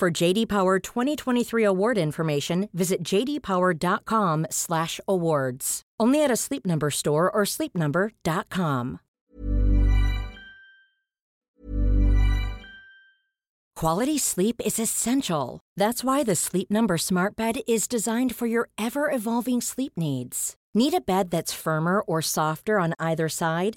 For JD Power 2023 award information, visit jdpower.com/awards. Only at a Sleep Number store or sleepnumber.com. Quality sleep is essential. That's why the Sleep Number Smart Bed is designed for your ever-evolving sleep needs. Need a bed that's firmer or softer on either side?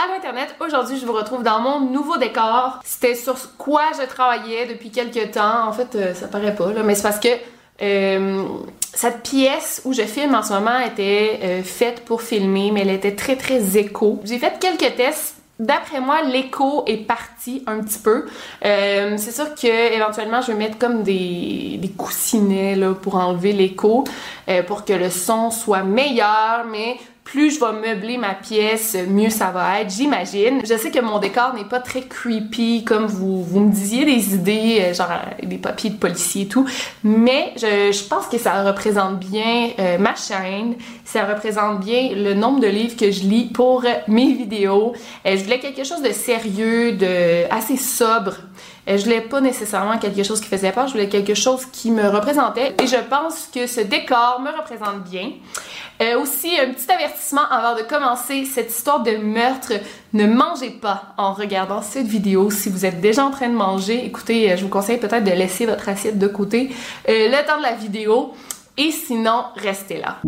Allô Internet, aujourd'hui je vous retrouve dans mon nouveau décor. C'était sur quoi je travaillais depuis quelques temps. En fait, euh, ça paraît pas, là, mais c'est parce que euh, cette pièce où je filme en ce moment était euh, faite pour filmer, mais elle était très très écho. J'ai fait quelques tests. D'après moi, l'écho est parti un petit peu. C'est sûr que éventuellement, je vais mettre comme des, coussinets là, pour enlever l'écho, pour que le son soit meilleur, mais plus je vais meubler ma pièce, mieux ça va être, j'imagine. Je sais que mon décor n'est pas très creepy, comme vous, vous me disiez des idées, euh, genre euh, des papiers de policier et tout, mais je, je pense que ça représente bien euh, ma chaîne, ça représente bien le nombre de livres que je lis pour mes vidéos. Euh, je voulais quelque chose de sérieux, de assez sobre. Euh, je voulais pas nécessairement quelque chose qui faisait peur, je voulais quelque chose qui me représentait. Et je pense que ce décor me représente bien. Euh, aussi, un petit avertissement avant de commencer cette histoire de meurtre. Ne mangez pas en regardant cette vidéo. Si vous êtes déjà en train de manger, écoutez, je vous conseille peut-être de laisser votre assiette de côté le temps de la vidéo. Et sinon, restez là.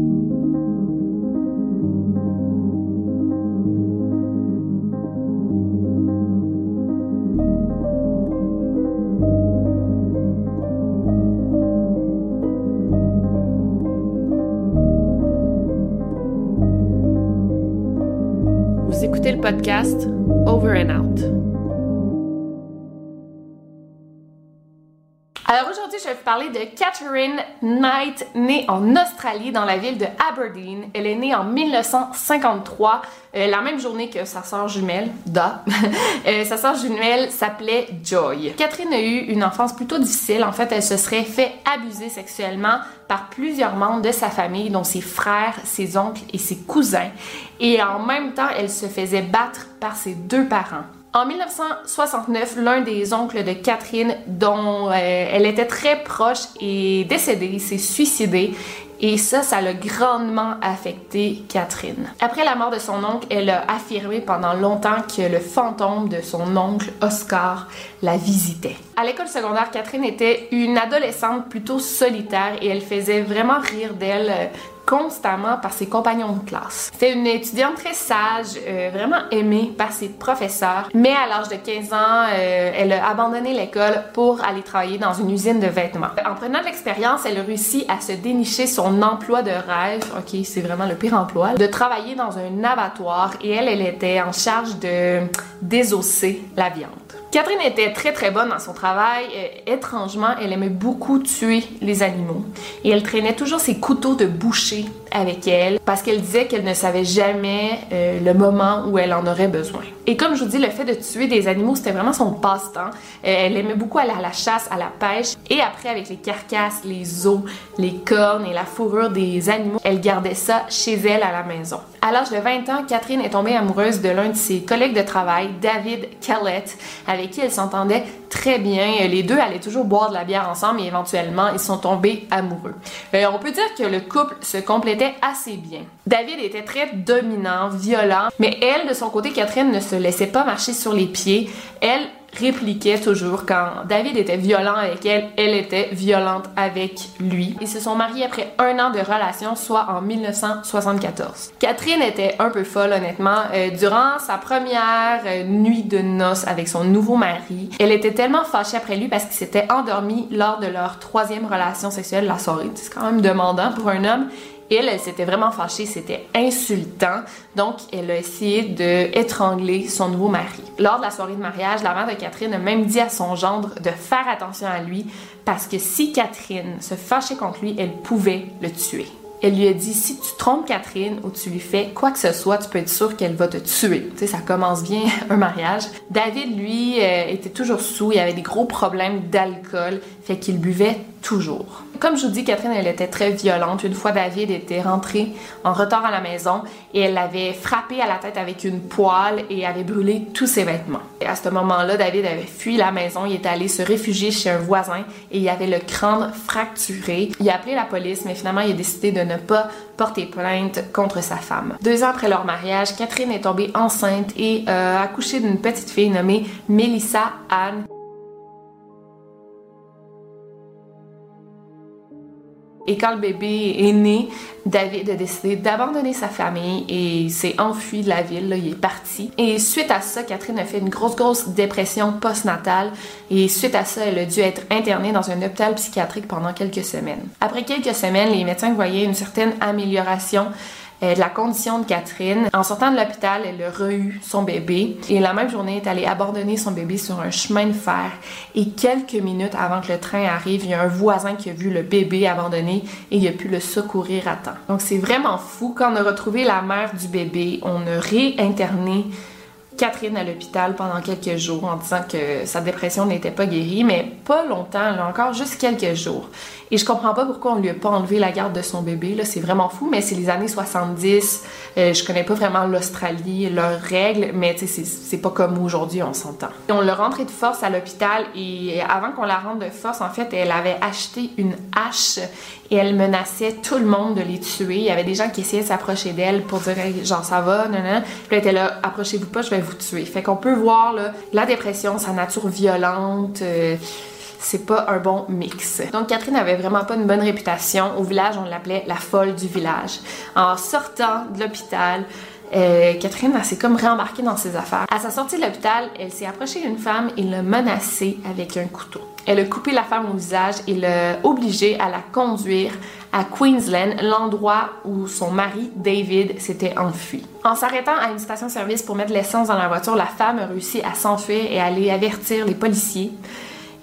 Podcast Over and Out. Alors aujourd'hui, je vais vous parler de Catherine Knight, née en Australie dans la ville de Aberdeen. Elle est née en 1953, euh, la même journée que sa sœur jumelle, Da. Euh, sa sœur jumelle s'appelait Joy. Catherine a eu une enfance plutôt difficile. En fait, elle se serait fait abuser sexuellement par plusieurs membres de sa famille, dont ses frères, ses oncles et ses cousins. Et en même temps, elle se faisait battre par ses deux parents. En 1969, l'un des oncles de Catherine, dont euh, elle était très proche, est décédé, s'est suicidé. Et ça, ça l'a grandement affecté Catherine. Après la mort de son oncle, elle a affirmé pendant longtemps que le fantôme de son oncle Oscar la visitait. À l'école secondaire, Catherine était une adolescente plutôt solitaire et elle faisait vraiment rire d'elle euh, constamment par ses compagnons de classe. C'était une étudiante très sage, euh, vraiment aimée par ses professeurs, mais à l'âge de 15 ans, euh, elle a abandonné l'école pour aller travailler dans une usine de vêtements. En prenant l'expérience, elle a réussi à se dénicher son emploi de rêve, ok, c'est vraiment le pire emploi, de travailler dans un abattoir et elle, elle était en charge de désosser la viande. Catherine était très très bonne dans son travail. Euh, étrangement, elle aimait beaucoup tuer les animaux. Et elle traînait toujours ses couteaux de boucher avec elle parce qu'elle disait qu'elle ne savait jamais euh, le moment où elle en aurait besoin. Et comme je vous dis, le fait de tuer des animaux, c'était vraiment son passe-temps. Euh, elle aimait beaucoup aller à la chasse, à la pêche. Et après, avec les carcasses, les os, les cornes et la fourrure des animaux, elle gardait ça chez elle à la maison. À l'âge de 20 ans, Catherine est tombée amoureuse de l'un de ses collègues de travail, David Kellett, avec qui elle s'entendait très bien. Les deux allaient toujours boire de la bière ensemble et éventuellement, ils sont tombés amoureux. Euh, on peut dire que le couple se complétait assez bien. David était très dominant, violent, mais elle, de son côté, Catherine ne se laissait pas marcher sur les pieds. Elle répliquait toujours quand David était violent avec elle, elle était violente avec lui. Ils se sont mariés après un an de relation, soit en 1974. Catherine était un peu folle, honnêtement. Euh, durant sa première euh, nuit de noces avec son nouveau mari, elle était tellement fâchée après lui parce qu'il s'était endormi lors de leur troisième relation sexuelle la soirée. C'est quand même demandant pour un homme elle, elle s'était vraiment fâchée, c'était insultant. Donc, elle a essayé de étrangler son nouveau mari. Lors de la soirée de mariage, la mère de Catherine a même dit à son gendre de faire attention à lui parce que si Catherine se fâchait contre lui, elle pouvait le tuer. Elle lui a dit si tu trompes Catherine ou tu lui fais quoi que ce soit, tu peux être sûr qu'elle va te tuer. Tu sais, ça commence bien un mariage. David, lui, euh, était toujours sous, il avait des gros problèmes d'alcool, qu'il buvait toujours. Comme je vous dis, Catherine, elle était très violente. Une fois, David était rentré en retard à la maison et elle l'avait frappé à la tête avec une poêle et avait brûlé tous ses vêtements. À ce moment-là, David avait fui la maison. Il est allé se réfugier chez un voisin et il avait le crâne fracturé. Il a appelé la police, mais finalement, il a décidé de ne pas porter plainte contre sa femme. Deux ans après leur mariage, Catherine est tombée enceinte et euh, a accouché d'une petite fille nommée Melissa Anne. Et quand le bébé est né, David a décidé d'abandonner sa famille et s'est enfui de la ville. il est parti. Et suite à ça, Catherine a fait une grosse, grosse dépression postnatale. Et suite à ça, elle a dû être internée dans un hôpital psychiatrique pendant quelques semaines. Après quelques semaines, les médecins voyaient une certaine amélioration euh, de la condition de Catherine. En sortant de l'hôpital, elle a re-eu son bébé et la même journée, elle est allée abandonner son bébé sur un chemin de fer. Et quelques minutes avant que le train arrive, il y a un voisin qui a vu le bébé abandonné et il a pu le secourir à temps. Donc c'est vraiment fou. Quand on a retrouvé la mère du bébé, on a réinterné Catherine à l'hôpital pendant quelques jours en disant que sa dépression n'était pas guérie, mais pas longtemps, là, encore juste quelques jours. Et je comprends pas pourquoi on lui a pas enlevé la garde de son bébé, là, c'est vraiment fou, mais c'est les années 70, euh, je connais pas vraiment l'Australie, leurs règles, mais c'est pas comme aujourd'hui, on s'entend. On l'a rentrée de force à l'hôpital et avant qu'on la rentre de force, en fait, elle avait acheté une hache et elle menaçait tout le monde de les tuer. Il y avait des gens qui essayaient de s'approcher d'elle pour dire genre ça va, non, non. Puis elle était là, approchez-vous pas, je vais vous tuer. Fait qu'on peut voir la dépression, sa nature violente. Euh, c'est pas un bon mix. Donc Catherine avait vraiment pas une bonne réputation. Au village, on l'appelait la folle du village. En sortant de l'hôpital, euh, Catherine s'est comme réembarquée dans ses affaires. À sa sortie de l'hôpital, elle s'est approchée d'une femme et l'a menacée avec un couteau. Elle a coupé la femme au visage et l'a obligée à la conduire à Queensland, l'endroit où son mari, David, s'était enfui. En s'arrêtant à une station-service pour mettre l'essence dans la voiture, la femme a réussi à s'enfuir et à aller avertir les policiers.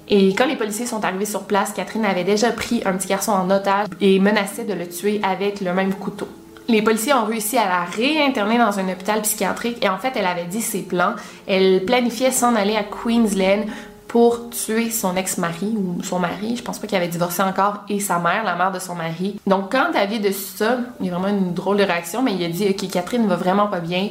Et quand les policiers sont arrivés sur place, Catherine avait déjà pris un petit garçon en otage et menaçait de le tuer avec le même couteau. Les policiers ont réussi à la réinterner dans un hôpital psychiatrique et en fait, elle avait dit ses plans. Elle planifiait s'en aller à Queensland pour tuer son ex-mari ou son mari, je pense pas qu'il avait divorcé encore, et sa mère, la mère de son mari. Donc quand David a su ça, il y a vraiment une drôle de réaction, mais il a dit Ok, Catherine va vraiment pas bien,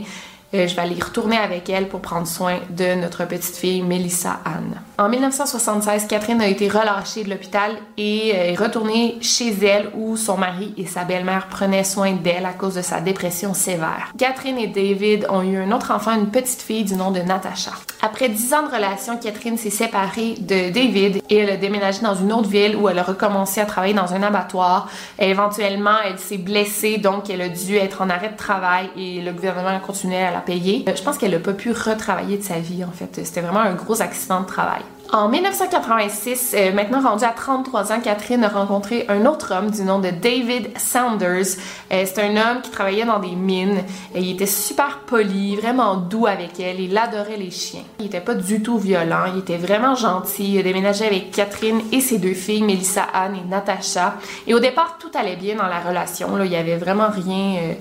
euh, je vais aller retourner avec elle pour prendre soin de notre petite fille Melissa Anne. En 1976, Catherine a été relâchée de l'hôpital et euh, est retournée chez elle où son mari et sa belle-mère prenaient soin d'elle à cause de sa dépression sévère. Catherine et David ont eu un autre enfant, une petite fille du nom de Natasha. Après dix ans de relation, Catherine s'est séparée de David et elle a déménagé dans une autre ville où elle a recommencé à travailler dans un abattoir. Et éventuellement, elle s'est blessée, donc elle a dû être en arrêt de travail et le gouvernement a continué à la payer. Euh, je pense qu'elle n'a pas pu retravailler de sa vie, en fait. C'était vraiment un gros accident de travail. En 1986, euh, maintenant rendue à 33 ans, Catherine a rencontré un autre homme du nom de David Sanders. Euh, c'est un homme qui travaillait dans des mines. Et il était super poli, vraiment doux avec elle. Il adorait les chiens. Il était pas du tout violent. Il était vraiment gentil. Il a déménagé avec Catherine et ses deux filles, Melissa Anne et Natasha. Et au départ, tout allait bien dans la relation. Il y avait vraiment rien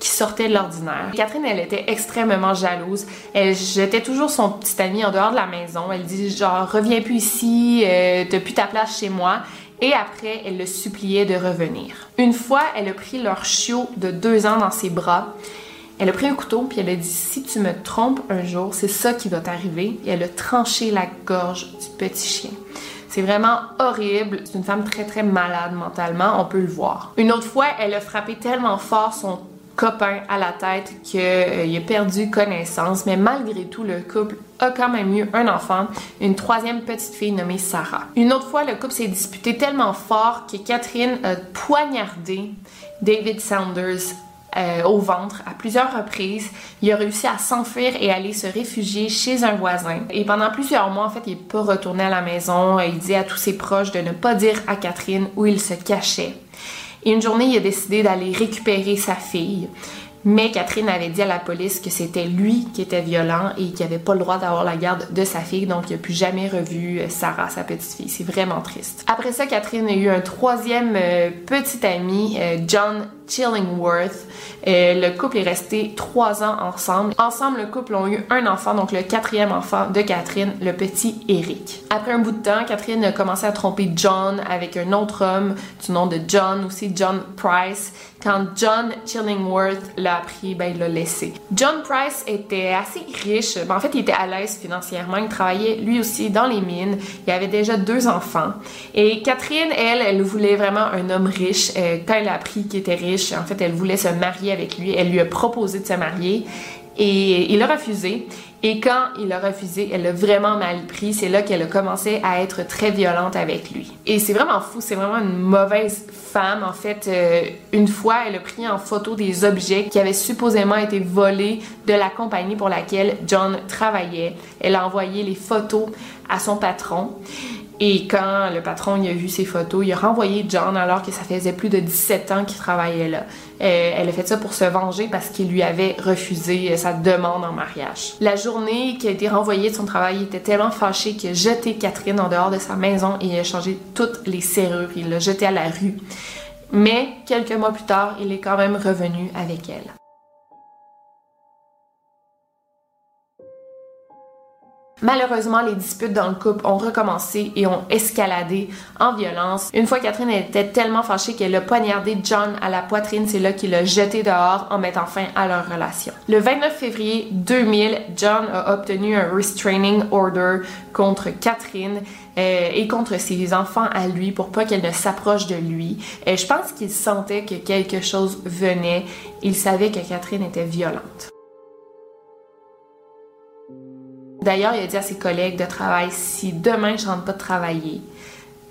qui sortait de l'ordinaire. Catherine, elle était extrêmement jalouse. Elle jetait toujours son petit ami en dehors de la maison. Elle dit genre reviens plus ici, euh, t'as plus ta place chez moi. Et après, elle le suppliait de revenir. Une fois, elle a pris leur chiot de deux ans dans ses bras. Elle a pris un couteau puis elle a dit si tu me trompes un jour, c'est ça qui va t'arriver. Et elle a tranché la gorge du petit chien. C'est vraiment horrible. C'est une femme très très malade mentalement, on peut le voir. Une autre fois, elle a frappé tellement fort son copain à la tête qu'il a perdu connaissance, mais malgré tout, le couple a quand même eu un enfant, une troisième petite fille nommée Sarah. Une autre fois, le couple s'est disputé tellement fort que Catherine a poignardé David Sanders euh, au ventre à plusieurs reprises. Il a réussi à s'enfuir et aller se réfugier chez un voisin. Et pendant plusieurs mois, en fait, il n'est pas retourné à la maison. Il dit à tous ses proches de ne pas dire à Catherine où il se cachait. Une journée, il a décidé d'aller récupérer sa fille. Mais Catherine avait dit à la police que c'était lui qui était violent et qu'il n'avait pas le droit d'avoir la garde de sa fille, donc il n'a plus jamais revu euh, Sarah, sa petite fille. C'est vraiment triste. Après ça, Catherine a eu un troisième euh, petit ami, euh, John Chillingworth. le couple est resté trois ans ensemble. Ensemble, le couple a eu un enfant, donc le quatrième enfant de Catherine, le petit Eric. Après un bout de temps, Catherine a commencé à tromper John avec un autre homme du nom de John, aussi John Price. Quand John Chillingworth l'a appris, ben, il l'a laissé. John Price était assez riche. Ben, en fait, il était à l'aise financièrement. Il travaillait lui aussi dans les mines. Il avait déjà deux enfants. Et Catherine, elle, elle voulait vraiment un homme riche. Euh, quand elle a appris qu'il était riche, en fait, elle voulait se marier avec lui. Elle lui a proposé de se marier. Et il a refusé. Et quand il a refusé, elle l'a vraiment mal pris. C'est là qu'elle a commencé à être très violente avec lui. Et c'est vraiment fou, c'est vraiment une mauvaise femme. En fait, euh, une fois, elle a pris en photo des objets qui avaient supposément été volés de la compagnie pour laquelle John travaillait. Elle a envoyé les photos à son patron. Et quand le patron il a vu ces photos, il a renvoyé John alors que ça faisait plus de 17 ans qu'il travaillait là. Euh, elle a fait ça pour se venger parce qu'il lui avait refusé sa demande en mariage. La journée qui a été renvoyée de son travail, il était tellement fâché qu'il a jeté Catherine en dehors de sa maison et il a changé toutes les serrures. Il l'a jeté à la rue. Mais quelques mois plus tard, il est quand même revenu avec elle. Malheureusement, les disputes dans le couple ont recommencé et ont escaladé en violence. Une fois, Catherine était tellement fâchée qu'elle a poignardé John à la poitrine. C'est là qu'il l'a jeté dehors en mettant fin à leur relation. Le 29 février 2000, John a obtenu un restraining order contre Catherine euh, et contre ses enfants à lui pour pas qu'elle ne s'approche de lui. Et je pense qu'il sentait que quelque chose venait. Il savait que Catherine était violente. D'ailleurs, il a dit à ses collègues de travail si demain je rentre pas de travailler,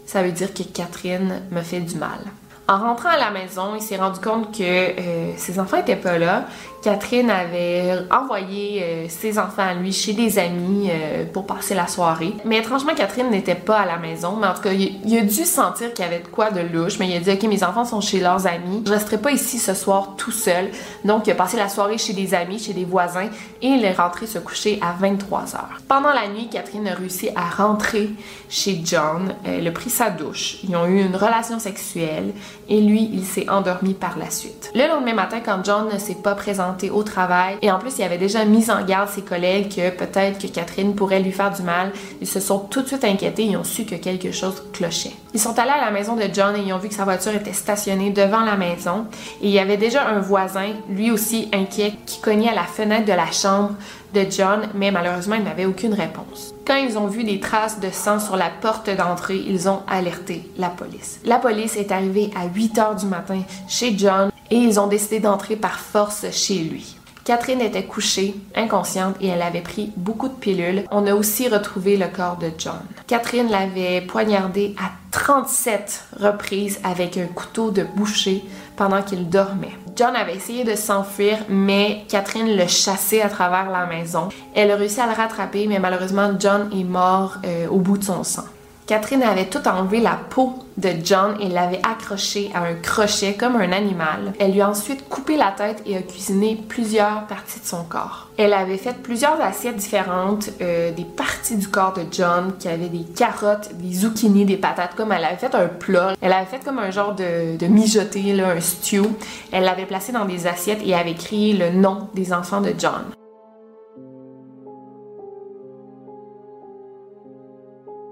ça veut dire que Catherine me fait du mal. En rentrant à la maison, il s'est rendu compte que euh, ses enfants étaient pas là. Catherine avait envoyé euh, ses enfants à lui chez des amis euh, pour passer la soirée. Mais étrangement, Catherine n'était pas à la maison. Mais en tout cas, il, a dû sentir qu'il y avait de quoi de louche. Mais il a dit, OK, mes enfants sont chez leurs amis. Je resterai pas ici ce soir tout seul. Donc, il a passé la soirée chez des amis, chez des voisins. Et il est rentré se coucher à 23 h Pendant la nuit, Catherine a réussi à rentrer chez John. Elle a pris sa douche. Ils ont eu une relation sexuelle et lui, il s'est endormi par la suite. Le lendemain matin, quand John ne s'est pas présenté au travail, et en plus, il avait déjà mis en garde ses collègues que peut-être que Catherine pourrait lui faire du mal, ils se sont tout de suite inquiétés et ont su que quelque chose clochait. Ils sont allés à la maison de John et ils ont vu que sa voiture était stationnée devant la maison et il y avait déjà un voisin, lui aussi inquiet, qui cognait à la fenêtre de la chambre de John, mais malheureusement, il n'avait aucune réponse. Quand ils ont vu des traces de sang sur la porte d'entrée, ils ont alerté la police. La police est arrivée à 8 heures du matin chez John et ils ont décidé d'entrer par force chez lui. Catherine était couchée, inconsciente, et elle avait pris beaucoup de pilules. On a aussi retrouvé le corps de John. Catherine l'avait poignardé à 37 reprises avec un couteau de boucher pendant qu'il dormait. John avait essayé de s'enfuir, mais Catherine le chassait à travers la maison. Elle a réussi à le rattraper, mais malheureusement, John est mort euh, au bout de son sang. Catherine avait tout enlevé la peau de John et l'avait accroché à un crochet comme un animal. Elle lui a ensuite coupé la tête et a cuisiné plusieurs parties de son corps. Elle avait fait plusieurs assiettes différentes, euh, des parties du corps de John qui avaient des carottes, des zucchini, des patates, comme elle avait fait un plat. Elle avait fait comme un genre de, de mijoté, là, un stew. Elle l'avait placé dans des assiettes et avait écrit le nom des enfants de John.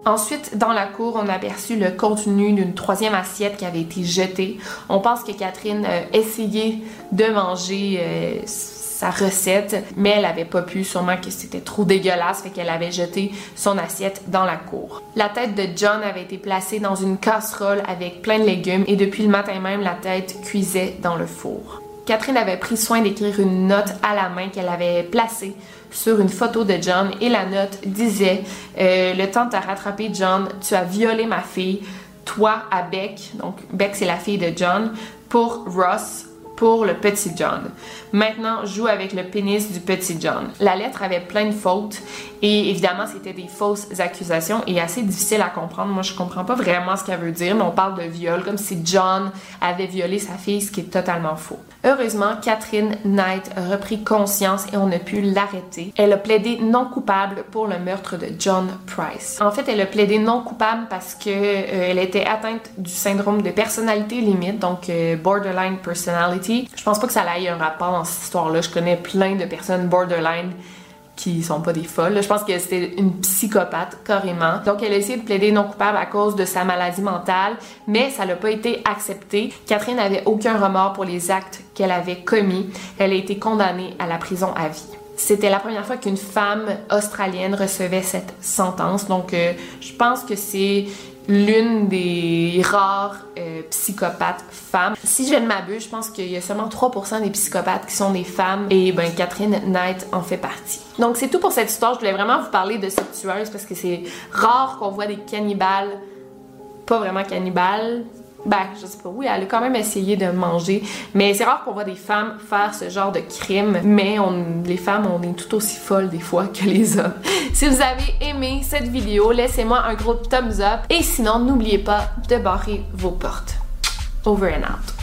Ensuite, dans la cour, on a aperçu le contenu d'une troisième assiette qui avait été jetée. On pense que Catherine a essayé de manger euh, sa recette, mais elle n'avait pas pu, sûrement que c'était trop dégueulasse, fait qu'elle avait jeté son assiette dans la cour. La tête de John avait été placée dans une casserole avec plein de légumes et depuis le matin même, la tête cuisait dans le four. Catherine avait pris soin d'écrire une note à la main qu'elle avait placée sur une photo de John et la note disait euh, Le temps t'a rattrapé, John, tu as violé ma fille, toi à Beck, donc Beck c'est la fille de John, pour Ross, pour le petit John. Maintenant, joue avec le pénis du petit John. La lettre avait plein de fautes et évidemment, c'était des fausses accusations et assez difficile à comprendre. Moi, je comprends pas vraiment ce qu'elle veut dire, mais on parle de viol comme si John avait violé sa fille, ce qui est totalement faux. Heureusement, Catherine Knight a repris conscience et on a pu l'arrêter. Elle a plaidé non coupable pour le meurtre de John Price. En fait, elle a plaidé non coupable parce que euh, elle était atteinte du syndrome de personnalité limite, donc euh, borderline personality. Je pense pas que ça ait un rapport dans cette histoire-là. Je connais plein de personnes borderline qui sont pas des folles. Je pense que c'était une psychopathe carrément. Donc elle a essayé de plaider non coupable à cause de sa maladie mentale, mais ça n'a pas été accepté. Catherine n'avait aucun remords pour les actes qu'elle avait commis. Elle a été condamnée à la prison à vie. C'était la première fois qu'une femme australienne recevait cette sentence. Donc, euh, je pense que c'est l'une des rares euh, psychopathes femmes. Si je ne m'abuse, je pense qu'il y a seulement 3% des psychopathes qui sont des femmes et ben Catherine Knight en fait partie. Donc c'est tout pour cette histoire. Je voulais vraiment vous parler de cette tueuse parce que c'est rare qu'on voit des cannibales, pas vraiment cannibales, ben, je sais pas, oui, elle a quand même essayé de manger, mais c'est rare qu'on voit des femmes faire ce genre de crime, mais les femmes, on est tout aussi folles des fois que les hommes. Si vous avez aimé cette vidéo, laissez-moi un gros thumbs up, et sinon, n'oubliez pas de barrer vos portes. Over and out.